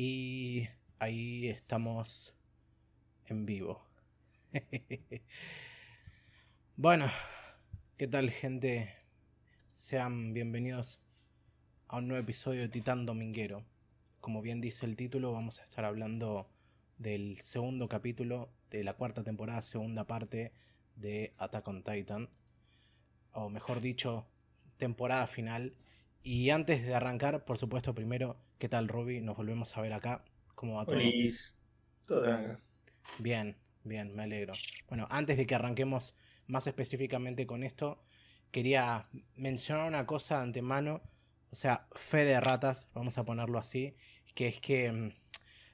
Y ahí estamos en vivo. bueno, ¿qué tal gente? Sean bienvenidos a un nuevo episodio de Titán Dominguero. Como bien dice el título, vamos a estar hablando del segundo capítulo de la cuarta temporada, segunda parte de Attack on Titan. O mejor dicho, temporada final. Y antes de arrancar, por supuesto, primero, ¿qué tal Ruby? Nos volvemos a ver acá. ¿Cómo va todo? Todo bien. Bien, bien, me alegro. Bueno, antes de que arranquemos más específicamente con esto, quería mencionar una cosa de antemano, o sea, fe de ratas, vamos a ponerlo así, que es que mm,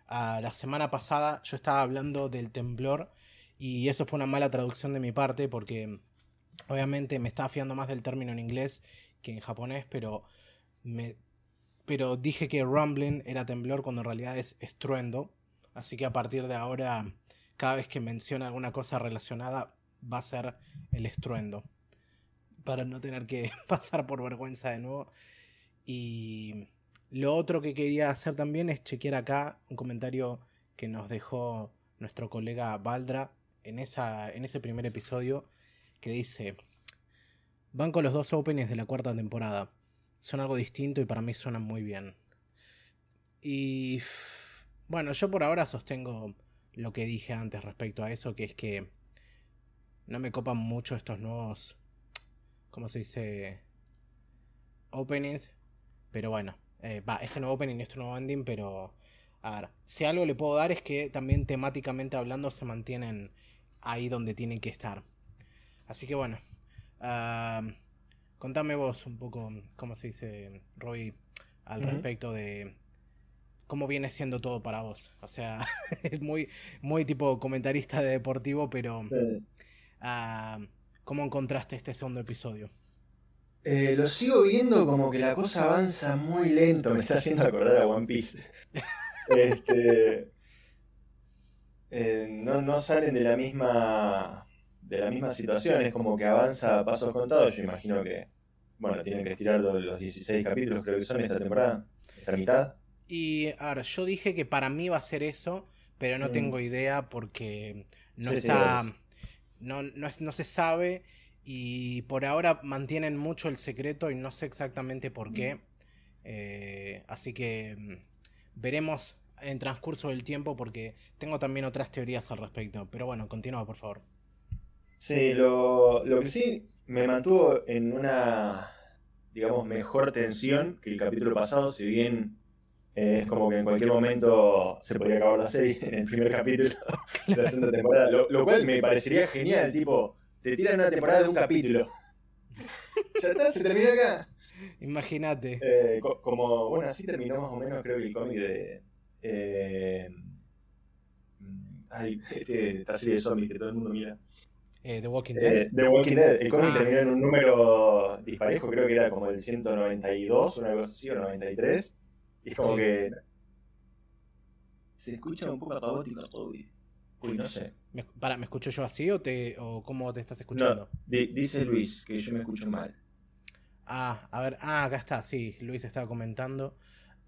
la semana pasada yo estaba hablando del temblor y eso fue una mala traducción de mi parte porque mm, obviamente me estaba fiando más del término en inglés que en japonés, pero me pero dije que rumbling era temblor cuando en realidad es estruendo. Así que a partir de ahora, cada vez que mencione alguna cosa relacionada, va a ser el estruendo. Para no tener que pasar por vergüenza de nuevo. Y lo otro que quería hacer también es chequear acá un comentario que nos dejó nuestro colega Valdra en, en ese primer episodio que dice, van con los dos openings de la cuarta temporada son algo distinto y para mí suenan muy bien. Y bueno, yo por ahora sostengo lo que dije antes respecto a eso, que es que no me copan mucho estos nuevos, ¿cómo se dice? Openings. Pero bueno, eh, va, este nuevo opening este nuevo ending, pero... A ver, si algo le puedo dar es que también temáticamente hablando se mantienen ahí donde tienen que estar. Así que bueno. Ah, Contame vos un poco, ¿cómo se dice, Roy, al respecto de cómo viene siendo todo para vos? O sea, es muy, muy tipo comentarista de deportivo, pero ah, ¿cómo encontraste este segundo episodio? Eh, lo sigo viendo como que la cosa avanza muy lento, me está haciendo acordar a One Piece. este, eh, no, no salen de la misma de la misma situación, es como que avanza a pasos contados, yo imagino que bueno, tienen que estirar los 16 capítulos, creo que son esta temporada, esta mitad. Y ahora, yo dije que para mí va a ser eso, pero no mm. tengo idea porque no está. no, no, se sabe y por ahora mantienen mucho el secreto y no sé exactamente por qué. Mm. Eh, así que mm, veremos en transcurso del tiempo porque tengo también otras teorías al respecto. Pero bueno, continúa por favor. Sí, lo, lo que sí me mantuvo en una, digamos, mejor tensión que el capítulo pasado, si bien eh, es como que en cualquier momento se podía acabar la serie en el primer capítulo de la segunda temporada, lo, cual me parecería genial, tipo, te tiran una temporada de un capítulo. ya está, se termina acá. Imagínate. Eh, como, bueno, así terminó más o menos creo que el cómic de... Eh, ay, este, esta serie de zombies que todo el mundo mira. Eh, The Walking Dead. Eh, The Walking Dead. El cómic ah. terminó en un número disparejo, creo que era como el 192, una cosa así, o 93. Y es como que. Se escucha un poco caótico todo. Uy, no sé. ¿Me, para, ¿Me escucho yo así o, te, o cómo te estás escuchando? dice Luis que yo me escucho mal. Ah, a ver, ah, acá está, sí, Luis estaba comentando.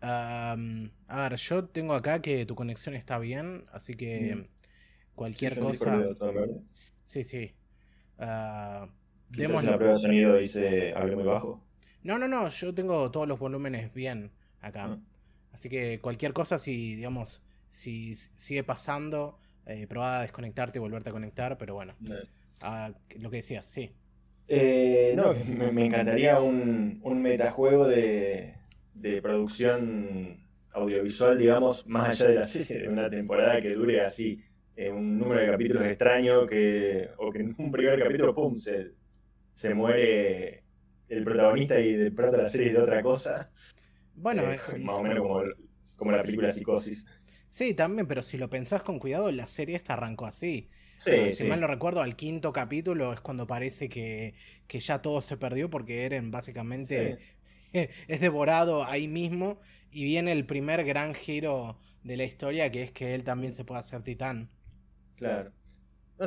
a ver, yo tengo acá que tu conexión está bien, así que mm. Cualquier cosa. Sí, sí. Uh, Quizás la prueba de sonido dice hable muy bajo. No, no, no, yo tengo todos los volúmenes bien acá. Ah. Así que cualquier cosa, si, digamos, si sigue pasando, eh, probá a desconectarte y volverte a conectar, pero bueno. Ah, lo que decías, sí. Eh, no, me, encantaría un, un metajuego de, de producción audiovisual, digamos, más allá de la serie, de una temporada que dure así eh, un número de capítulos extraño que, o que en un primer capítulo, ¡pum!, se, se muere el protagonista y de pronto la serie es de otra cosa. Bueno, eh, más o menos como, como, la película Psicosis. Sí, también, pero si lo pensás con cuidado, la serie esta arrancó así. Sí, si mal no recuerdo, al quinto capítulo es cuando parece que, que ya todo se perdió porque Eren básicamente es devorado ahí mismo y viene el primer gran giro de la historia que es que él también se puede hacer titán. Claro.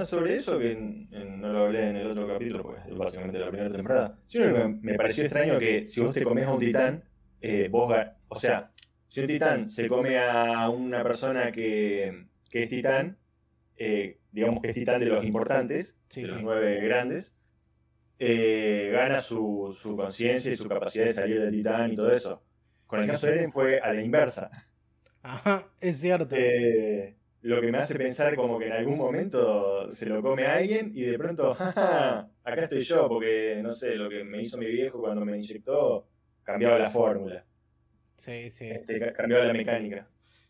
sobre eso, que no lo hablé en el otro capítulo, pues básicamente la primera temporada. Sí, me, pareció extraño que si vos te comes a un titán, eh, vos, o sea, si un titán se come a una persona que, que es titán, eh, digamos que es titán de los importantes, Sí, de los sí. nueve grandes, eh, gana su, su conciencia y su capacidad de salir del titán y todo eso. Con el caso de Eren fue a la inversa. Ajá, es cierto. Eh, lo que me hace pensar como que en algún momento se lo come a alguien y de pronto, jaja, acá estoy yo, porque no sé, lo que me hizo mi viejo cuando me inyectó cambiaba la fórmula, Sí, sí. este, ca- cambiaba la mecánica.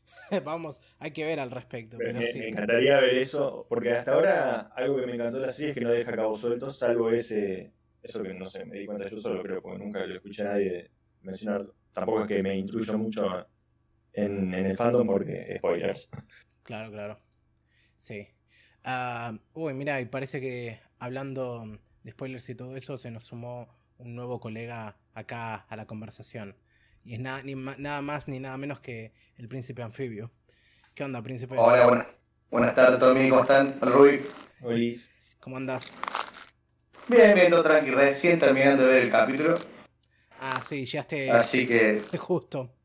Vamos, hay que ver al respecto, Pero pero me, sí. me encantaría ver eso, porque hasta ahora algo que me encantó de la serie es que no deja cabos sueltos, salvo ese, eso que no sé, me di cuenta yo solo, creo, porque nunca lo escuché a nadie mencionar. Tampoco es que me instruyo mucho en, en el fandom porque spoilers. Claro, claro. Sí. Ah, uy, mira, y parece que hablando de spoilers y todo eso, se nos sumó un nuevo colega acá a la conversación. Y es nada, ni nada más ni nada menos que el príncipe anfibio. ¿Qué onda, príncipe? Hola, buenas, buenas tardes, Tommy, ¿cómo están? Hola, Rubí. Olis, ¿Cómo andas? Bien, bien, todo tranqui, recién terminando de ver el capítulo, Ah, sí, ya esté así que justo.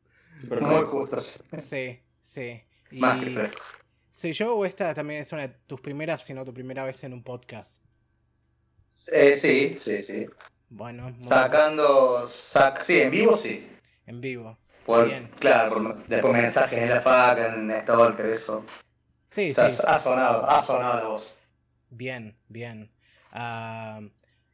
muy perfecto. justos, Sí, sí. Más que fresco. ¿Soy yo o esta también es una de tus primeras, si no tu primera vez en un podcast? Eh, sí, sí, sí. Bueno, Sacando, sac, sí, en vivo sí. en vivo. Por, Bien. claro, por- después mensajes en la fac, en Stalker, eso. Sí, O sea, sí. Ha sonado, ha sonado la voz. Bien, bien. Ah,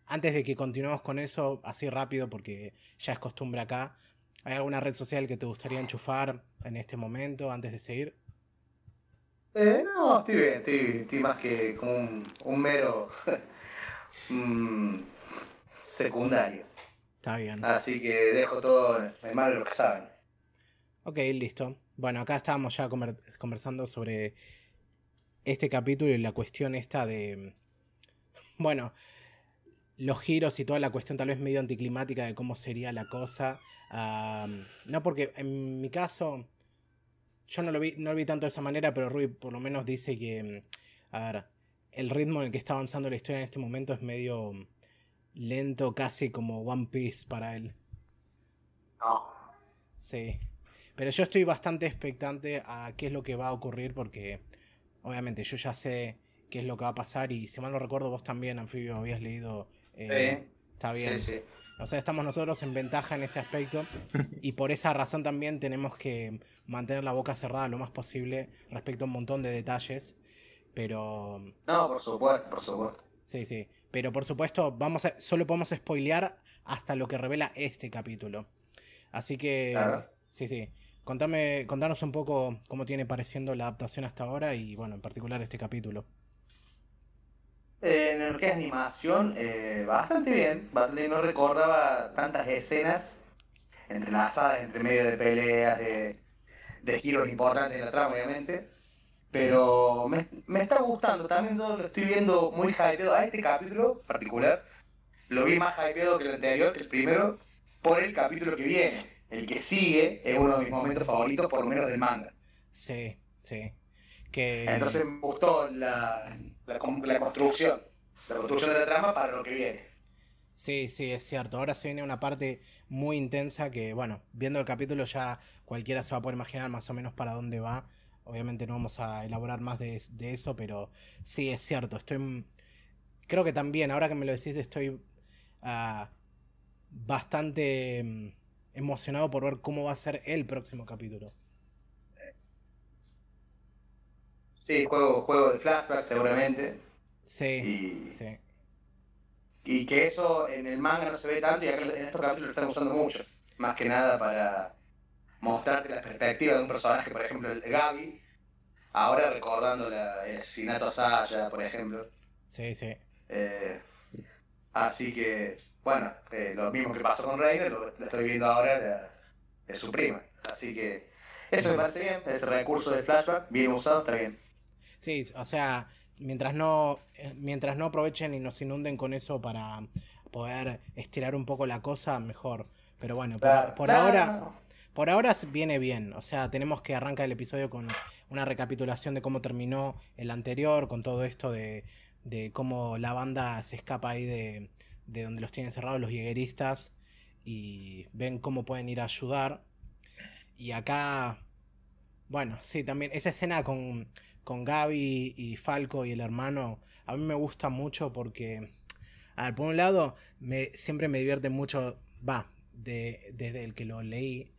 antes de que continuemos con eso, así rápido, porque ya es costumbre acá, ¿hay alguna red social que te gustaría enchufar en este momento, antes de seguir? Eh, no, estoy bien, estoy, estoy más que como un, un mero secundario. Está bien. Así que dejo todo en manos de los que saben. Ok, listo. Bueno, acá estábamos ya conver- conversando sobre este capítulo y la cuestión esta de, bueno, los giros y toda la cuestión tal vez medio anticlimática de cómo sería la cosa. Ah, no porque en mi caso, yo no lo vi, no lo vi tanto de esa manera, pero Rui por lo menos dice que, mm, a ver, el ritmo en el que está avanzando la historia en este momento es medio mm, lento, casi como One Piece para él. No. Sí. Pero yo estoy bastante expectante a qué es lo que va a ocurrir porque obviamente yo ya sé qué es lo que va a pasar y si mal no recuerdo vos también, Anfibio, habías leído. eh, Está bien. Sí, sí. O sea, estamos nosotros en ventaja en ese aspecto y por esa razón también tenemos que mantener la boca cerrada lo más posible respecto a un montón de detalles. Pero No, por supuesto, por supuesto. sí, sí. Pero por supuesto, vamos a, solo podemos spoilear hasta lo que revela este capítulo. Así que Claro. Sí, sí. Contame, contanos un poco cómo tiene pareciendo la adaptación hasta ahora y, bueno, en particular este capítulo. Eh, en lo que es animación, eh, bastante bien. Bastante bien. No recordaba tantas escenas entrelazadas entre medio de peleas, de, de giros importantes en la trama, obviamente. Pero me, me está gustando. También yo lo estoy viendo muy hypeado. A este capítulo particular, lo vi más hypeado que el anterior, que el primero, por el capítulo que viene. El que sigue es uno de mis momentos favoritos, por lo menos del manga. Sí, sí. Que... Entonces me gustó la, la, la construcción, la construcción de la trama para lo que viene. Sí, sí, es cierto. Ahora se viene una parte muy intensa que, bueno, viendo el capítulo ya cualquiera se va a poder imaginar más o menos para dónde va. Obviamente no vamos a elaborar más de, de eso, pero sí, es cierto. Estoy... Creo que también, ahora que me lo decís, estoy ah, bastante mm, emocionado por ver cómo va a ser el próximo capítulo. Sí, juego, juego de flashback seguramente. Sí, Y, sí. y que eso en el manga no se ve tanto y acá en estos capítulos lo están usando mucho. Más que nada para mostrarte la perspectiva de un personaje, por ejemplo, el de Gaby. Ahora recordando la- el asesinato a Saya, por ejemplo. Sí, sí. Eh, así que, bueno, eh, lo mismo que pasó con Reiner, lo, lo estoy viendo ahora la- de su prima. Así que eso me parece bien, ese recurso de flashback, bien usado, está bien. Sí, o sea, mientras no, eh, mientras no aprovechen y nos inunden con eso para poder estirar un poco la cosa, mejor. Pero bueno, por, ahora, por ahora viene bien. O sea, tenemos que arrancar el episodio con una recapitulación de cómo terminó el anterior, con todo esto de, de cómo la banda se escapa ahí de, de donde los tienen cerrados los higueristas y ven cómo pueden ir a ayudar. Y acá, bueno, sí, también esa escena con, con Gaby y Falco y el hermano, a mí me gusta mucho porque, a ver, por un lado, me, siempre me divierte mucho, va, de, desde el que lo leí,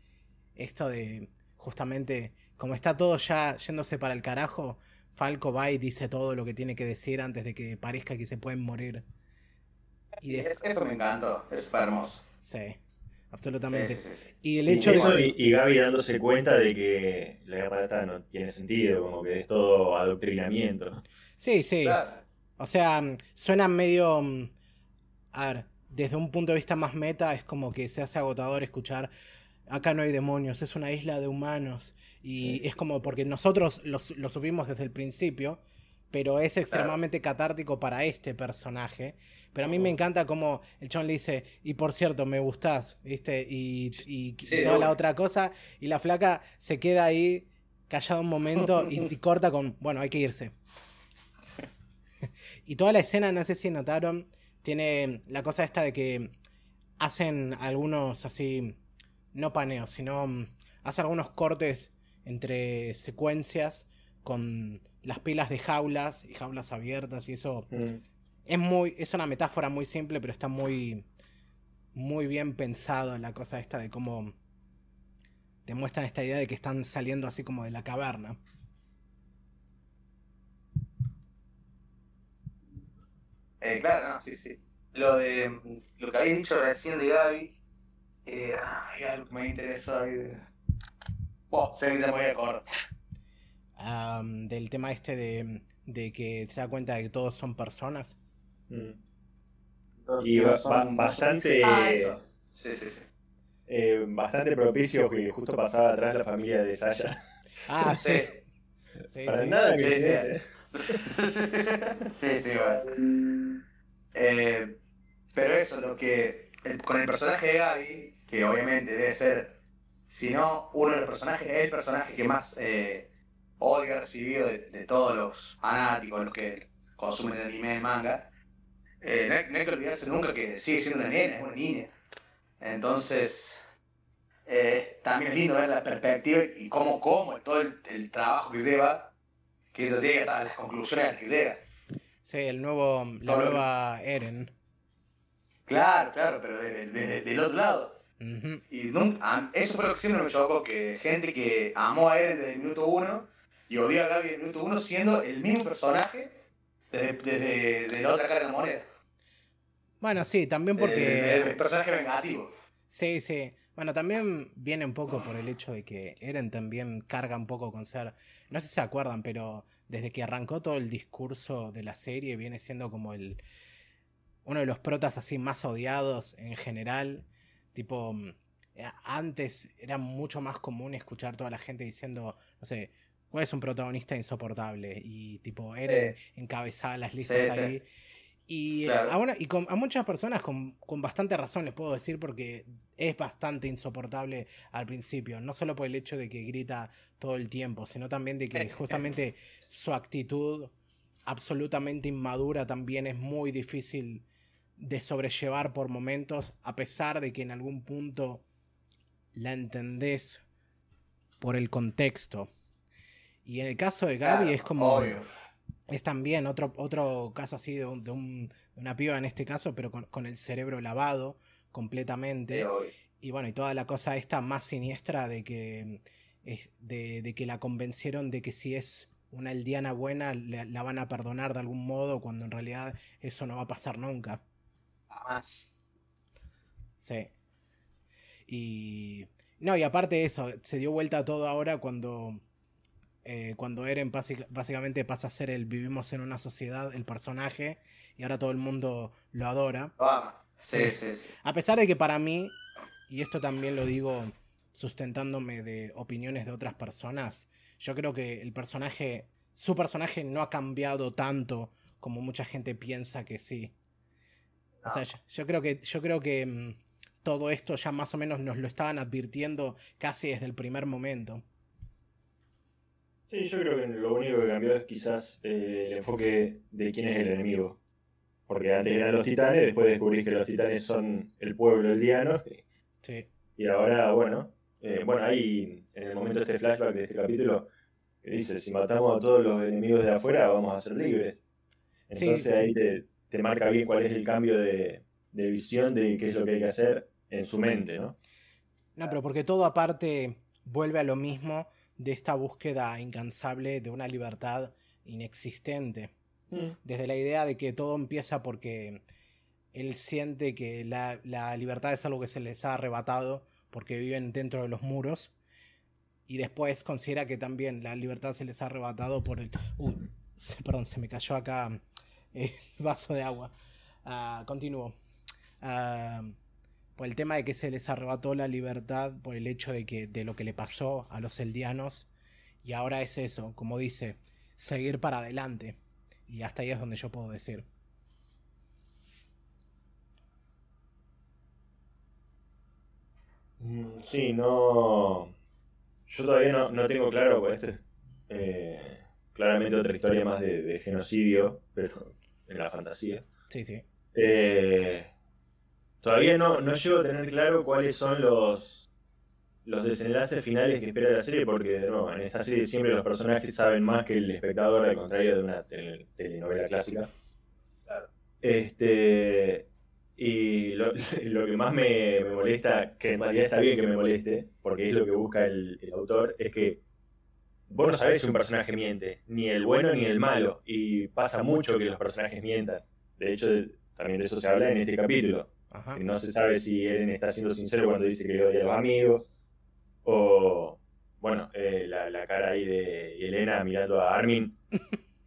esto de justamente, como está todo ya yéndose para el carajo, Falco va y dice todo lo que tiene que decir antes de que parezca que se pueden morir. Y Eso me encantó, es hermoso. Sí, absolutamente. y el hecho de... y, Gaby dándose cuenta de que la guerra no tiene sentido, como que es todo adoctrinamiento. Sí, sí. O sea, suena medio... Mm, a ver, desde un punto de vista más meta, es como que se hace agotador escuchar acá no hay demonios, es una isla de humanos. Y es como porque nosotros lo, subimos desde el principio, pero es extremadamente catártico para este personaje. Pero a mí me encanta como el chon le dice, y por cierto, me gustás, ¿viste? Y, toda la otra cosa. Y la flaca se queda ahí callada un momento y, y corta con, bueno, hay que irse. y toda la escena, no sé si notaron, tiene la cosa esta de que hacen algunos así no paneos, sino mm, hace algunos cortes entre secuencias con las pilas de jaulas y jaulas abiertas y eso mm. Es muy es una metáfora muy simple pero está muy muy bien pensado en la cosa esta de cómo te muestran esta idea de que están saliendo así como de la caverna. Eh, claro, no, sí, sí. Lo de lo que habéis dicho recién de Gaby, eh, hay algo que me interesa ahí de... Se me voy a acordar. del tema este de, de, que se da cuenta de que todos son personas. Mm. Y bastante... Ah, sí, sí, sí. Eh, bastante propicio que justo pasaba atrás la familia de Sasha. Ah, sí. sí Para nada que sí, sí, sí, bueno. eh, pero eso, lo que con el personaje de Gaby, que obviamente debe ser, si no uno de los personajes, el personaje que más eh, odio ha recibido de, todos los fanáticos, los que consumen el anime y el manga, eh, no, hay, que olvidarse nunca que sigue siendo una nena, es una niña. Entonces, eh, también es lindo ver la perspectiva y cómo, cómo todo el, trabajo que lleva, que ella llega a las conclusiones a las que llega. Sí, el nuevo, la nueva Eren. Claro, claro, pero desde, del otro lado. Y eso fue lo que siempre me chocó, que gente que amó a él desde el minuto uno y odió a Gaby desde el minuto uno siendo el mismo personaje desde, la otra cara de la moneda. Bueno, sí, también porque... El, personaje vengativo. Sí, sí. Bueno, también viene un poco por el hecho de que Eren también carga un poco con ser... No sé si se acuerdan, pero desde que arrancó todo el discurso de la serie viene siendo como el uno de los protas así más odiados en general. Tipo, mm, antes era mucho más común escuchar toda la gente diciendo, no sé, ¿cuál es un protagonista insoportable? Y tipo, Eren encabezaba las listas ahí. Y, a, y con, a muchas personas con, con, bastante razón les puedo decir porque es bastante insoportable al principio, no solo por el hecho de que grita todo el tiempo, sino también de que justamente su actitud absolutamente inmadura también es muy difícil de sobrellevar por momentos, a pesar de que en algún punto la entendés por el contexto. Y en el caso de Gaby es como... Es también otro, otro caso así de, una piba en este caso, pero con, el cerebro lavado completamente. y bueno, y toda la cosa esta más siniestra de que, de, de que la convencieron de que si es una aldeana buena la van a perdonar de algún modo, cuando en realidad eso no va a pasar nunca más. Sí. Y. No, y aparte de eso, se dio vuelta todo ahora cuando. Eh, cuando Eren básicamente pasa a ser el vivimos en una sociedad, el personaje, y ahora todo el mundo lo adora. Ah, sí, sí, sí. A pesar de que para mí, y esto también lo digo sustentándome de opiniones de otras personas, yo creo que el personaje, su personaje no ha cambiado tanto como mucha gente piensa que sí. O sea, yo, creo que, yo creo que mm, todo esto ya más o menos nos lo estaban advirtiendo casi desde el primer momento. Sí, yo creo que lo único que cambió es quizás eh, el enfoque de quién es el enemigo. Porque antes eran los titanes, después descubrís que los titanes son el pueblo eldiano. Sí. Y ahora, bueno, eh, bueno, ahí en el momento de este flashback de este capítulo, que dice, si matamos a todos los enemigos de afuera, vamos a ser libres. Entonces ahí Te, te, marca bien cuál es el cambio de, de visión de qué es lo que hay que hacer en su mente, ¿no? No, pero porque todo aparte vuelve a lo mismo de esta búsqueda incansable de una libertad inexistente. Mm. Desde la idea de que todo empieza porque él siente que la, libertad es algo que se les ha arrebatado porque viven dentro de los muros. Y después considera que también la libertad se les ha arrebatado por el... perdón, se me cayó acá el vaso de agua. Uh, continúo. Ah, por el tema de que se les arrebató la libertad por el hecho de que de lo que le pasó a los eldianos y ahora es eso, como dice, seguir para adelante. Y hasta ahí es donde yo puedo decir. Mm, sí, no. Yo todavía no, tengo claro, pues este es eh, claramente otra historia más de, genocidio, pero en la fantasía. Sí, sí. Eh, todavía no, no llego a tener claro cuáles son los, los desenlaces finales que espera la serie, porque en esta serie siempre los personajes saben más que el espectador, al contrario de una telenovela clásica. Este, y lo, que más me, molesta, que en realidad está bien que me moleste, porque es lo que busca el, autor, es que vos no sabés si un personaje miente, ni el bueno ni el malo, y pasa mucho que los personajes mientan. De hecho, también de eso se habla en este capítulo. Que no se sabe si Eren está siendo sincero cuando dice que le odia a los amigos, o, bueno, eh, la, cara ahí de Elena mirando a Armin,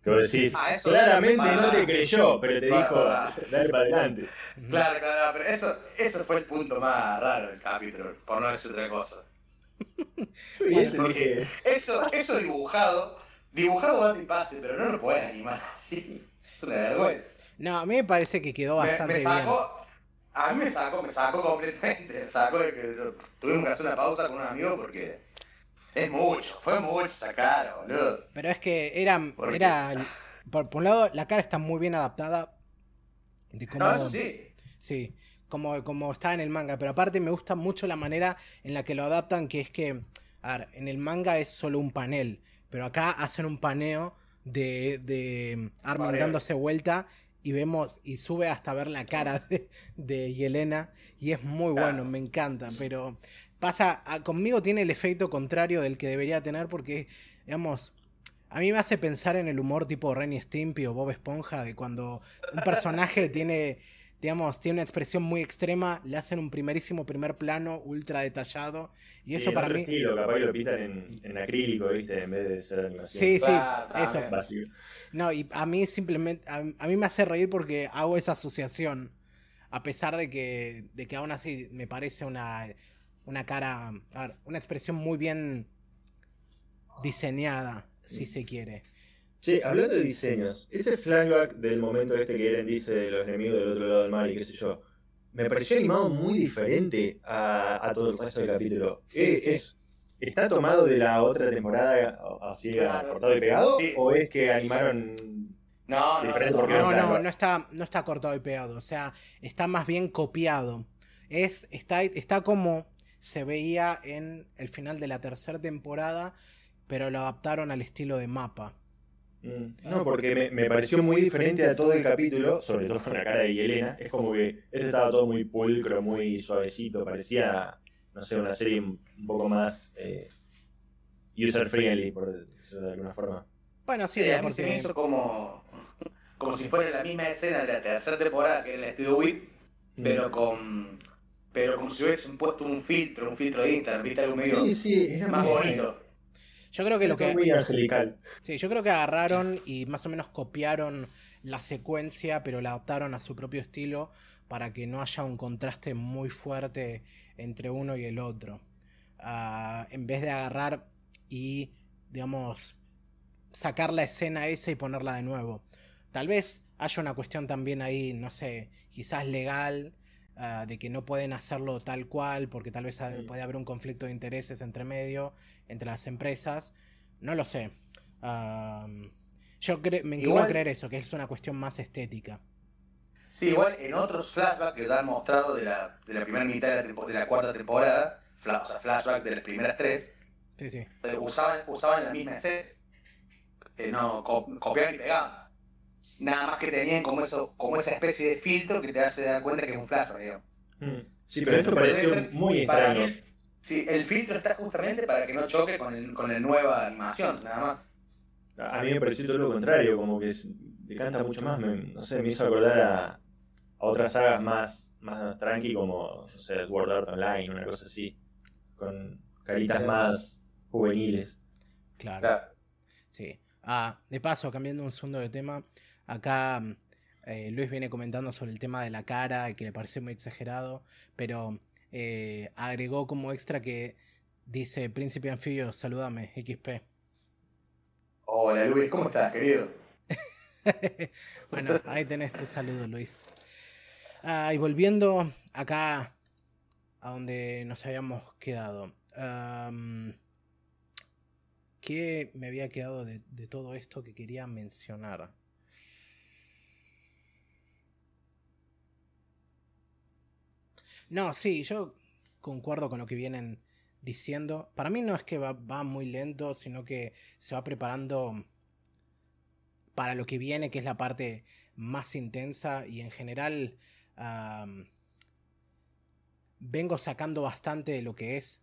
que vos decís, ah, claramente no te creyó, pero te dijo, dale para adelante. Claro, claro, pero eso, eso fue el punto más raro del capítulo, por no decir otra cosa. eso, eso dibujado, dibujado va y pase, pero no lo pueden animar así. Es una vergüenza. No, a mí me parece que quedó bastante bien. A mí me sacó, me sacó completamente. Me sacó de que tuvimos que hacer una pausa con un amigo porque es mucho, fue mucho sacar, boludo. Pero es que era, era por, un lado, la cara está muy bien adaptada. De cómo, no, eso sí. Sí, como, como está en el manga. Pero aparte me gusta mucho la manera en la que lo adaptan, que es que, a ver, en el manga es solo un panel. Pero acá hacen un paneo de, de Armin dándose vuelta y vemos y sube hasta ver la cara de, Yelena y es muy bueno, me encanta, pero pasa, conmigo tiene el efecto contrario del que debería tener porque, digamos, a mí me hace pensar en el humor tipo Renny Stimpy o Bob Esponja, de cuando un personaje tiene digamos, tiene una expresión muy extrema, le hacen un primerísimo primer plano ultra detallado. Y eso para mí. Estilo, capaz lo pintan en, en, acrílico, ¿viste? En vez de ser animación. Sí, sí, eso. No, y a mí simplemente. A, mí me hace reír porque hago esa asociación. A pesar de que, de que aún así me parece una, una cara. A ver, una expresión muy bien diseñada, si se quiere. Sí, hablando de diseños, ese flashback del momento este que Eren dice de los enemigos del otro lado del mar y qué sé yo, me pareció animado muy diferente a, todo el resto del capítulo. es, ¿Está tomado de la otra temporada así cortado y pegado? ¿O es que animaron no, no, no, no, está, no está cortado y pegado. O sea, está más bien copiado. Es, está, está como se veía en el final de la tercera temporada, pero lo adaptaron al estilo de mapa. Mm. No, porque me, pareció muy diferente a todo el capítulo, sobre todo con la cara de Yelena. Es como que este estaba todo muy pulcro, muy suavecito, parecía, no sé, una serie un poco más eh, user friendly, por decirlo de alguna forma. Bueno, sí, a mí se me hizo como, como si fuera la misma escena de la tercera temporada que en el estudio WIT, mm. pero con pero como si hubiesen puesto un filtro, un filtro de Instagram, ¿viste? Algo medio sí, sí, más bonito. Yo creo que lo que. Muy angelical. Sí, yo creo que agarraron y más o menos copiaron la secuencia, pero la adaptaron a su propio estilo para que no haya un contraste muy fuerte entre uno y el otro. Ah, en vez de agarrar y, digamos, sacar la escena esa y ponerla de nuevo. Tal vez haya una cuestión también ahí, no sé, quizás legal, ah, de que no pueden hacerlo tal cual, porque tal vez puede haber un conflicto de intereses entre medio entre las empresas. No lo sé. yo me inclino a creer eso, que es una cuestión más estética. Sí, igual en otros flashbacks que ya han mostrado de la, de la primera mitad de la, de la cuarta temporada, fla- o sea, flashback de las primeras tres, Sí, sí. eh, usaban, usaban la misma escena. Eh, no co- copiaban y pegaban. Nada más que tenían como, eso, como esa especie de filtro que te hace dar cuenta que es un flashback, digamos. Mm. Sí, pero esto pareció ser- muy extraño. Sí, el filtro está justamente para que no choque con, el, con la nueva animación, nada más. A mí me pareció todo lo contrario, como que decanta mucho más, me, no sé, me hizo acordar a, a otras sagas más, más tranqui como, no sé, Sword Art Online, una cosa así, con caritas más juveniles. Claro. Claro. Sí. Ah, de paso, cambiando un segundo de tema, acá eh, Luis viene comentando sobre el tema de la cara y que le parece muy exagerado, pero eh, agregó como extra que dice Príncipe Anfibio, salúdame, XP. Hola Luis, ¿cómo estás, querido? bueno, ahí tenés tu saludo, Luis. Ah, y volviendo acá a donde nos habíamos quedado. ¿Qué me había quedado de, de todo esto que quería mencionar? No, sí, yo concuerdo con lo que vienen diciendo. Para mí no es que va, muy lento, sino que se va preparando para lo que viene, que es la parte más intensa y en general vengo sacando bastante de lo que es.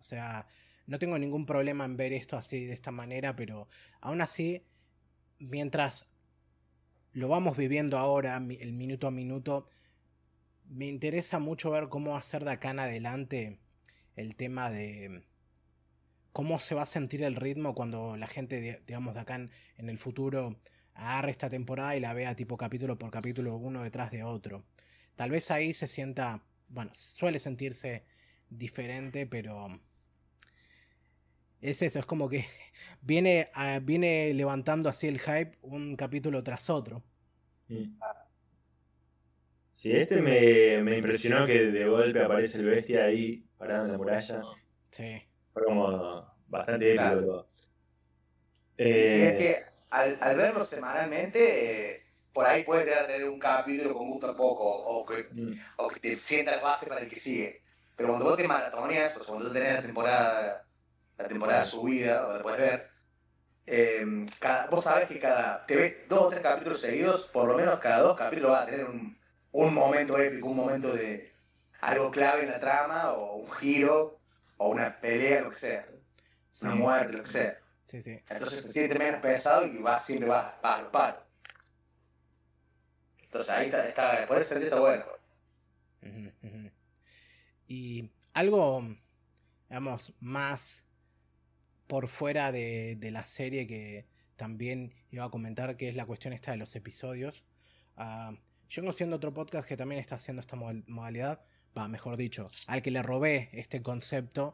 O sea, no tengo ningún problema en ver esto así de esta manera, pero aún así, mientras lo vamos viviendo ahora, el minuto a minuto, me interesa mucho ver cómo hacer de acá en adelante el tema de cómo se va a sentir el ritmo cuando la gente, di- digamos, de acá en, en el futuro agarre esta temporada y la vea tipo capítulo por capítulo, uno detrás de otro. Tal vez ahí se sienta, bueno, suele sentirse diferente, pero es eso, es como que viene, ah, viene levantando así el hype un capítulo tras otro. Mm. Sí, este me, me impresionó que de golpe aparece el bestia ahí parado en la muralla. Sí, Fue como bastante épico Claro. todo. Y Eh, es que al, al verlo semanalmente, eh, por ahí puedes llegar a tener un capítulo con gusto a poco, o que, mm, o que te sienta la base para el que sigue. Pero cuando vos te maratoneas, o sea, cuando tú tenés la temporada, la temporada subida, o la puedes ver, eh, cada- vos sabes que cada, te ves dos o tres capítulos seguidos, por lo menos cada dos capítulos vas a tener un, un momento épico, un momento de algo clave en la trama, o un giro, o una pelea, lo que sea, sí, una muerte, lo que sea. sí, sí. Entonces se siente menos pesado y vas, siempre vas a los palos. Entonces ahí está, está por ese sentido está bueno. Y algo, digamos, más por fuera de, de la serie que también iba a comentar, que es la cuestión esta de los episodios. Ah, yo conociendo otro podcast que también está haciendo esta modal- modalidad, va, mejor dicho, al que le robé este concepto.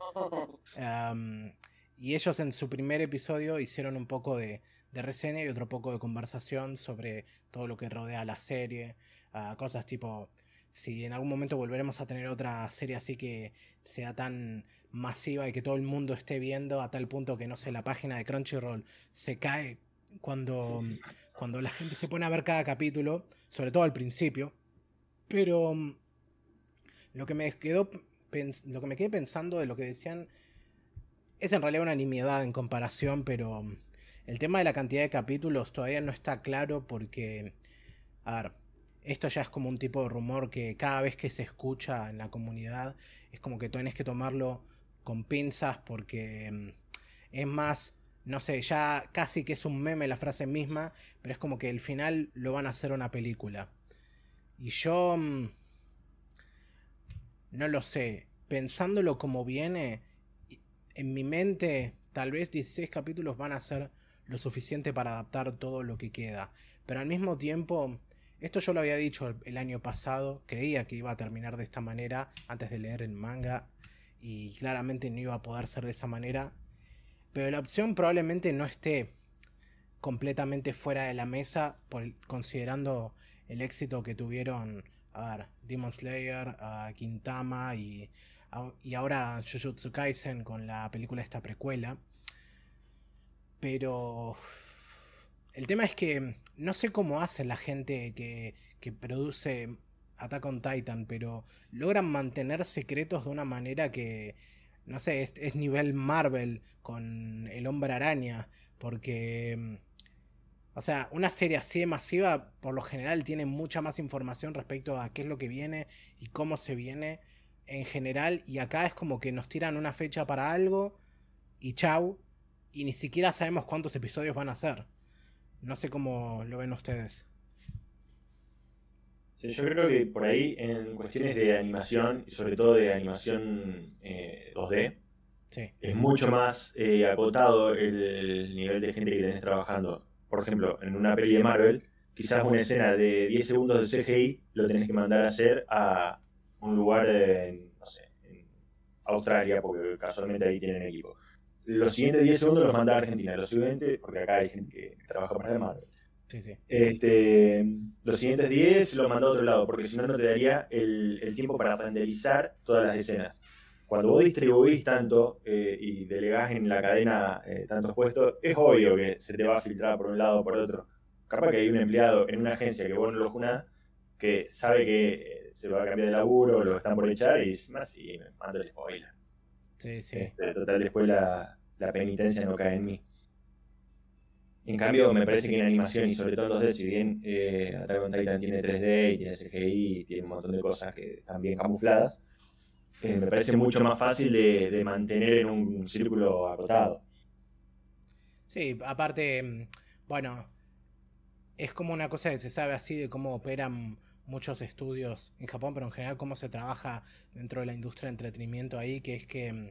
Y ellos en su primer episodio hicieron un poco de, de reseña y otro poco de conversación sobre todo lo que rodea la serie. cosas tipo si en algún momento volveremos a tener otra serie así que sea tan masiva y que todo el mundo esté viendo a tal punto que no sé, la página de Crunchyroll se cae cuando, cuando la gente se pone a ver cada capítulo, sobre todo al principio. Pero mm, lo que me quedó lo que me quedé pensando de lo que decían es en realidad una nimiedad en comparación, pero mm, el tema de la cantidad de capítulos todavía no está claro porque, a ver, esto ya es como un tipo de rumor que cada vez que se escucha en la comunidad es como que tenés que tomarlo con pinzas porque mm, es más, no sé, ya casi que es un meme la frase misma, pero es como que el final lo van a hacer una película. Y yo mm, no lo sé, pensándolo como viene, en mi mente tal vez 16 capítulos van a ser lo suficiente para adaptar todo lo que queda. Pero al mismo tiempo, esto yo lo había dicho el año pasado, creía que iba a terminar de esta manera antes de leer el manga y claramente no iba a poder ser de esa manera. Pero la opción probablemente no esté completamente fuera de la mesa considerando el éxito que tuvieron Demon Slayer, Quintama y, y ahora Jujutsu Kaisen con la película esta precuela. Pero el tema es que no sé cómo hace la gente que, que produce Attack on Titan, pero logran mantener secretos de una manera que, no sé, es, es nivel Marvel con el hombre araña, porque, mm, o sea, una serie así de masiva, por lo general, tiene mucha más información respecto a qué es lo que viene y cómo se viene en general, y acá es como que nos tiran una fecha para algo y chau, y ni siquiera sabemos cuántos episodios van a ser. No sé cómo lo ven ustedes. Sí, yo creo que por ahí, en cuestiones de animación, y sobre todo de animación eh, 2D, Sí, es mucho más eh, acotado el nivel de gente que tenés trabajando. Por ejemplo, en una peli de Marvel, quizás una escena de 10 segundos de CGI lo tenés que mandar a hacer a un lugar en, no sé, en Australia, porque casualmente ahí tienen equipo. Los siguientes 10 segundos los manda a Argentina, los siguientes, porque acá hay gente que trabaja para Marvel. Sí, sí. Este, los siguientes 10 los manda a otro lado, porque si no, no te daría el, el tiempo para renderizar todas las escenas. Cuando vos distribuís tanto eh, y delegás en la cadena eh, tantos puestos, es obvio que se te va a filtrar por un lado o por otro. Capaz que hay un empleado en una agencia que vos no lo junás, que sabe que eh, se va a cambiar de laburo, lo están por echar y dice, más sí, me mando el spoiler. Sí, sí. Este, total, después la, la penitencia no cae en mí. En cambio, me parece que en animación y sobre todo en 2D, si bien eh, Attack on Titan tiene 3D y tiene CGI y tiene un montón de cosas que están bien camufladas, eh, me parece mucho más fácil de, de mantener en un círculo acotado. Sí, aparte, mm, bueno, es como una cosa que se sabe así de cómo operan muchos estudios en Japón, pero en general cómo se trabaja dentro de la industria de entretenimiento ahí, que es que, mm,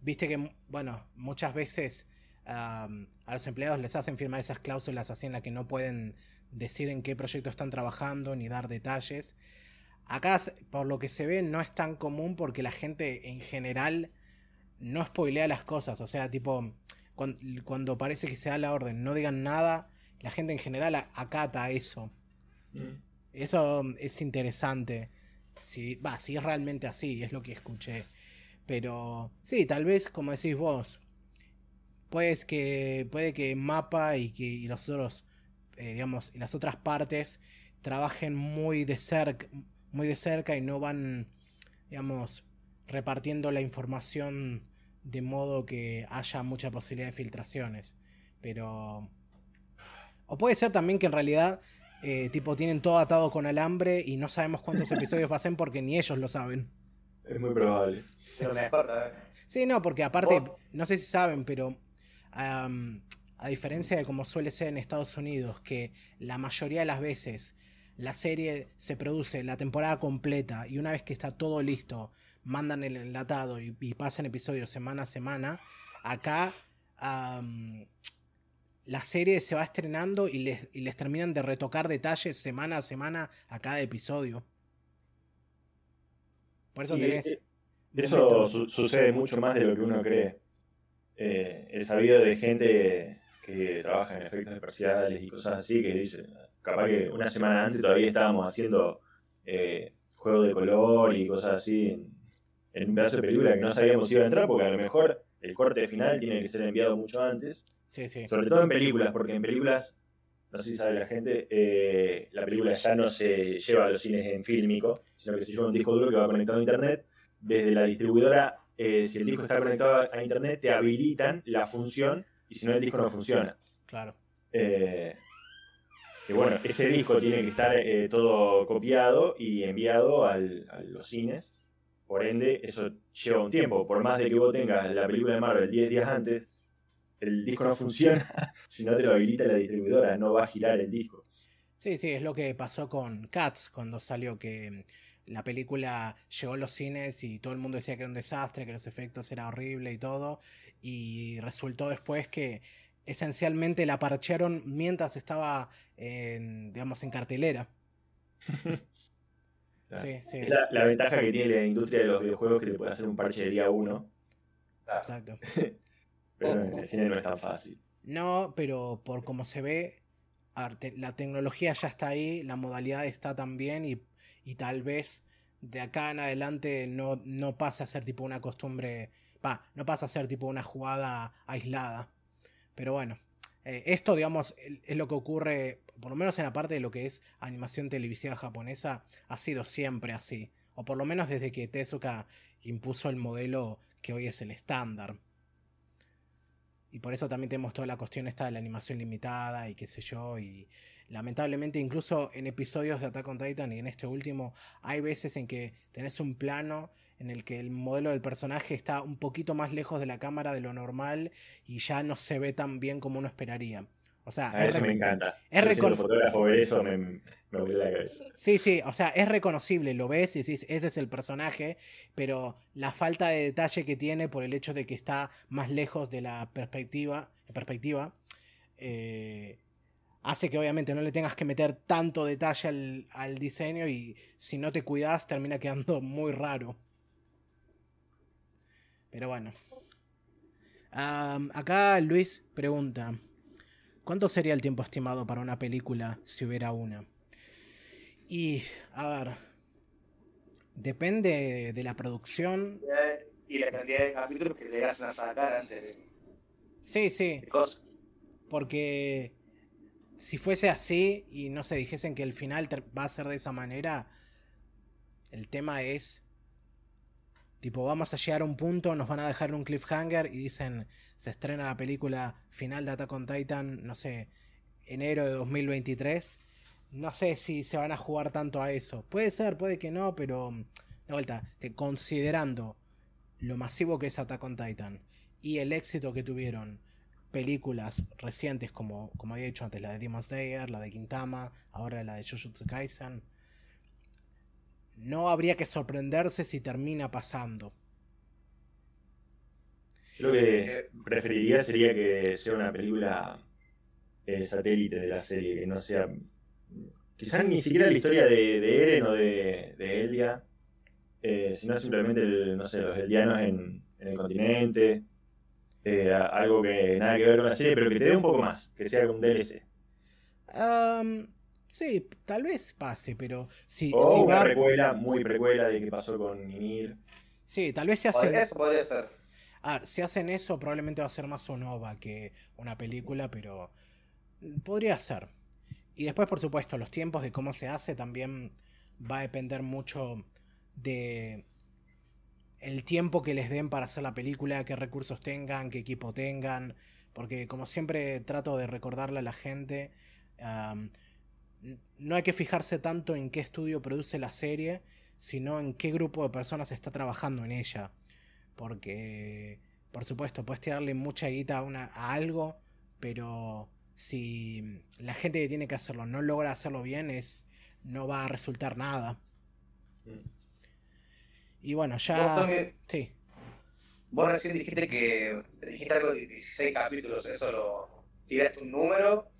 viste que, mm, bueno, muchas veces a los empleados les hacen firmar esas cláusulas así en las que no pueden decir en qué proyecto están trabajando ni dar detalles. Acá, por lo que se ve, no es tan común porque la gente en general no spoilea las cosas. O sea, tipo, cuan- cuando, parece que se da la orden, no digan nada, la gente en general acata eso. Eso mm, es interesante. Si, va, si es realmente así, es lo que escuché. Pero sí, tal vez, como decís vos, pues que puede que Mapa y que y los otros, eh, digamos, y las otras partes trabajen muy de cerca, muy de cerca y no van, digamos, repartiendo la información de modo que haya mucha posibilidad de filtraciones. Pero o puede ser también que en realidad, eh, tipo, tienen todo atado con alambre y no sabemos cuántos episodios pasen porque ni ellos lo saben. Es muy probable. Mejor, a ver. Sí, no, porque aparte, Vos- no sé si saben, pero a diferencia de como suele ser en Estados Unidos, que la mayoría de las veces la serie se produce la temporada completa y una vez que está todo listo, mandan el enlatado y, y pasan episodios semana a semana, acá la serie se va estrenando y les, y les terminan de retocar detalles semana a semana a cada episodio. Por eso Sí, tenés... eh, Eso su- sucede mucho más de lo que uno cree. Eh, he sabido de gente que trabaja en efectos especiales y cosas así que dice, capaz que una semana antes todavía estábamos haciendo eh, juegos de color y cosas así en, en un pedazo de película que no sabíamos si iba a entrar porque a lo mejor el corte final tiene que ser enviado mucho antes. Sí, sí. Sobre todo en películas, porque en películas, no sé si sabe la gente, eh, la película ya no se lleva a los cines en fílmico, sino que se lleva un disco duro que va conectado a internet. Desde la distribuidora, eh, si el disco está conectado a internet, te habilitan la función y si no, el disco no funciona. Claro. Eh, y bueno, ese disco tiene que estar eh, todo copiado y enviado al- a los cines. Por ende, eso lleva un tiempo. Por más de que vos tengas la película de Marvel 10 días antes, el disco no funciona si no te lo habilita la distribuidora, no va a girar el disco. Sí, sí, es lo que pasó con Cats cuando salió, que la película llegó a los cines y todo el mundo decía que era un desastre, que los efectos eran horribles y todo, y resultó después que esencialmente la parchearon mientras estaba en, digamos, en cartelera. Claro. Sí, sí, Es la, la ventaja que tiene la industria de los videojuegos que te puede hacer un parche de día uno, Claro. exacto. pero en el cine no es tan fácil. No, pero por como se ve, la tecnología ya está ahí, la modalidad está también y, y tal vez de acá en adelante no, no pase a ser tipo una costumbre, va, no pasa a ser tipo una jugada aislada. Pero bueno, Eh, esto, digamos, es lo que ocurre, por lo menos en la parte de lo que es animación televisiva japonesa, ha sido siempre así. O por lo menos desde que Tezuka impuso el modelo que hoy es el estándar. Y por eso también tenemos toda la cuestión esta de la animación limitada y qué sé yo. Y lamentablemente incluso en episodios de Attack on Titan y en este último hay veces en que tenés un plano en el que el modelo del personaje está un poquito más lejos de la cámara de lo normal y ya no se ve tan bien como uno esperaría. O sea, A es eso me encanta. es Yo recor- fotógrafo ver eso me, me la cabeza. Sí, sí, o sea, es reconocible, lo ves y decís, ese es el personaje, pero la falta de detalle que tiene por el hecho de que está más lejos de la perspectiva, perspectiva eh, hace que obviamente no le tengas que meter tanto detalle al, al diseño y si no te cuidas termina quedando muy raro. Pero bueno. Acá Luis pregunta, ¿cuánto sería el tiempo estimado para una película si hubiera una? Y, a ver, depende de la producción. Y la cantidad de capítulos que llegasen a sacar antes de Sí, sí, de cosas. porque si fuese así y no se dijesen que el final va a ser de esa manera, el tema es, tipo, vamos a llegar a un punto, nos van a dejar un cliffhanger y dicen, se estrena la película final de Attack on Titan, no sé, enero de 2023. No sé si se van a jugar tanto a eso. Puede ser, puede que no, pero de vuelta, considerando lo masivo que es Attack on Titan y el éxito que tuvieron películas recientes como, como había dicho antes, la de Demon Slayer, la de Quintama, ahora la de Jujutsu Kaisen, no habría que sorprenderse si termina pasando. Yo lo que preferiría sería que sea una película eh, satélite de la serie, que no sea. Quizás ni siquiera la historia de, de Eren o de, de Eldia, eh, sino simplemente, el- no sé, los eldianos en, en el continente. eh, a- algo que nada que ver con la serie, pero que te dé un poco más, que sea un DLC. Sí, tal vez pase, pero si, O si una va... precuela, muy precuela de qué pasó con Mimir. Sí, tal vez se hacen... Podría- Eso podría ser. A si hacen eso, probablemente va a ser más un OVA que una película, pero podría ser. Y después, por supuesto, los tiempos de cómo se hace también va a depender mucho de el tiempo que les den para hacer la película, qué recursos tengan, qué equipo tengan, porque como siempre trato de recordarle a la gente, no hay que fijarse tanto en qué estudio produce la serie, sino en qué grupo de personas está trabajando en ella. Porque, por supuesto, puedes tirarle mucha guita a, una, a algo, pero si la gente que tiene que hacerlo no logra hacerlo bien, es, no va a resultar nada. Y bueno, ya... Tommy, Sí. vos recién dijiste que dijiste algo de 16 capítulos, eso lo tiraste un número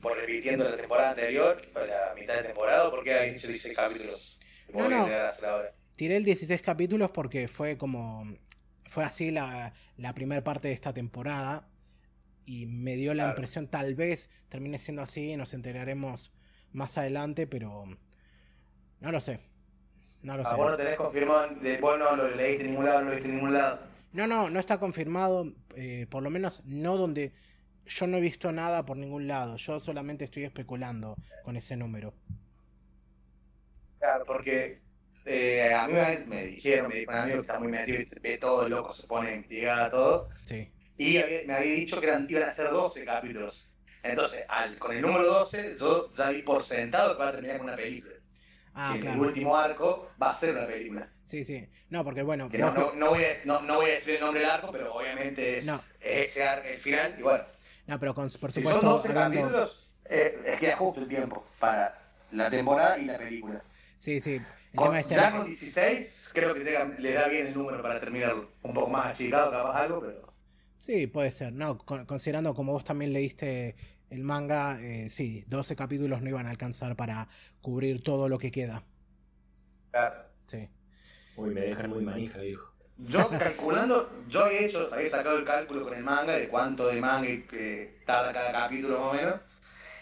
por repitiendo la temporada anterior, la mitad de temporada, ¿por qué habéis dicho 16 capítulos? No, ¿Cómo no. ahora? Tiré el 16 capítulos porque fue como. Fue así la, la primera parte de esta temporada. Y me dio la Claro. impresión, tal vez termine siendo así y nos enteraremos más adelante, pero. No lo sé. No lo Ah, sé. vos no tenés confirmado, de, vos no lo leíste en ningún lado, no lo leíste en ningún lado. No, no, no está confirmado. eh, por lo menos no donde. Yo no he visto nada por ningún lado. Yo solamente estoy especulando con ese número. Claro, porque eh, a mí una vez me dijeron, me dijo un amigo que está muy metido y ve todo, loco, se pone a investigar todo. Sí. Y había- me había dicho que eran, iban a ser 12 capítulos. Entonces, al, con el número 12, yo ya vi por sentado que va a terminar con una película. Ah, que El claro. último arco va a ser una película. Sí, sí. No, porque bueno. Que no, no, no, voy a, no, no voy a decir el nombre del arco, pero obviamente es No. ese ar- el final. Y bueno, no, pero con, por si supuesto. son 12 hablando- capítulos, eh, es que es justo el tiempo para la temporada y la película. Sí, sí. El Con- tema es ya con 16, creo que llega- le da bien el número para terminarlo. Un poco más achicado, capaz algo, pero. Sí, puede ser. No, con- considerando como vos también leíste el manga, eh, sí, 12 capítulos no iban a alcanzar para cubrir todo lo que queda. Claro. Sí. Uy, me dejan muy manija, viejo. Yo calculando, yo había hecho, había sacado el cálculo con el manga de cuánto de manga y que tarda cada capítulo más o menos.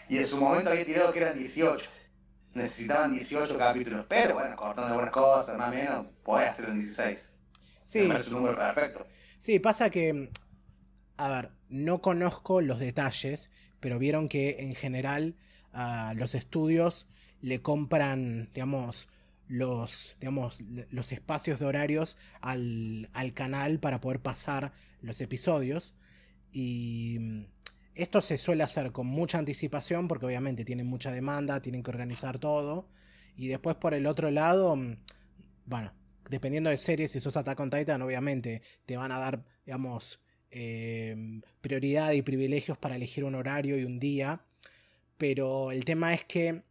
Y en su momento había tirado que eran 18. Necesitaban 18 capítulos. Pero bueno, cortando algunas cosas, más o menos, podés hacer en 16. Sí, Me parece un número perfecto. sí, pasa que A ver, no conozco los detalles, pero vieron que en general a los estudios le compran, digamos, los, digamos, los espacios de horarios al, al canal para poder pasar los episodios. Y esto se suele hacer con mucha anticipación porque obviamente tienen mucha demanda, tienen que organizar todo. Y después por el otro lado, mm, bueno, dependiendo de series, si sos Attack on Titan, obviamente te van a dar, digamos, eh, prioridad y privilegios para elegir un horario y un día. Pero el tema es que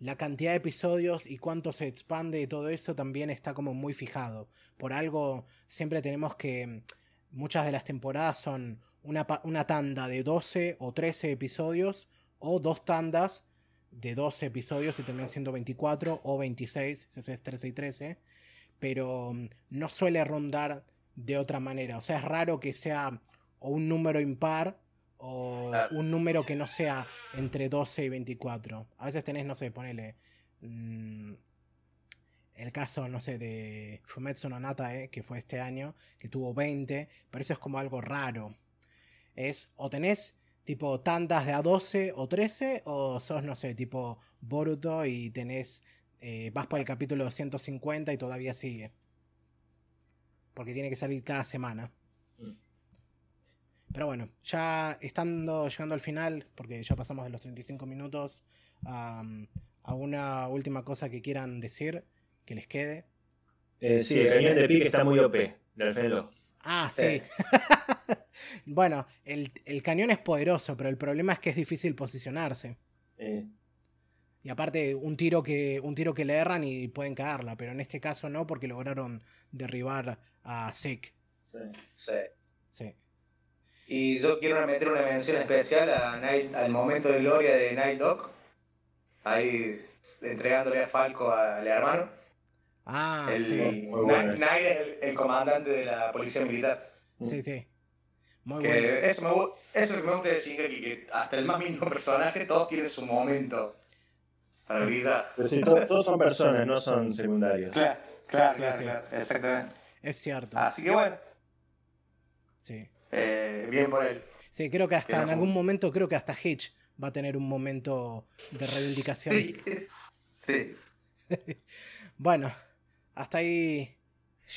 la cantidad de episodios y cuánto se expande y todo eso también está como muy fijado. Por algo siempre tenemos que muchas de las temporadas son una, una tanda de 12 o 13 episodios o dos tandas de 12 episodios y terminan siendo 24 o 26, si es 13 y 13, pero mm, no suele rondar de otra manera. O sea, es raro que sea o un número impar o Claro. un número que no sea entre 12 y 24. A veces tenés, no sé, ponele. mm, el caso, no sé, de Fumetsu no Natae, que fue este año, que tuvo 20, pero eso es como algo raro. Es, o tenés tipo tandas de a 12 o 13, o sos, no sé, tipo Boruto y tenés, eh, vas por el capítulo 250 y todavía sigue. Porque tiene que salir cada semana. Mm. Pero bueno, ya estando llegando al final, porque ya pasamos de los 35 minutos, am, ¿alguna última cosa que quieran decir que les quede? Eh, sí, el cañón de pique está muy OP, defenlo. Ah, sí. Sí. bueno, el, el cañón es poderoso, pero el problema es que es difícil posicionarse. Eh, Y aparte, un tiro que, un tiro que le erran y pueden caerla, pero en este caso no, porque lograron derribar a Zeke. sí. Sí. Sí. Y yo quiero meter una mención especial a Night- al momento de gloria de Night Dog. Ahí entregándole a Falco al hermano. Ah, el, sí. Muy bueno Night es el, el comandante de la policía militar. Sí, sí. Muy Que bueno. eso, me, eso es lo que me gusta de Shingeki, que hasta el más mínimo personaje, todos tienen su momento para brillar. Pero sí, to- todos son personas, no son secundarios. Claro, claro, Sí, claro, sí. claro, exactamente. Es cierto. Así que bueno, Sí. eh, bien por él. Sí, creo que hasta en algún momento, creo que hasta Hitch va a tener un momento de reivindicación. Sí. sí. Bueno, hasta ahí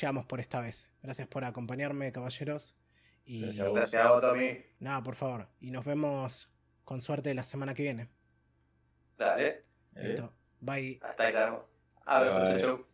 llegamos por esta vez. Gracias por acompañarme, caballeros. Y Gracias a vos. Gracias a vos, Tommy. nada, por favor. Y nos vemos con suerte la semana que viene. Dale, Eh, Listo. Bye. hasta ahí Bye. chau, chau.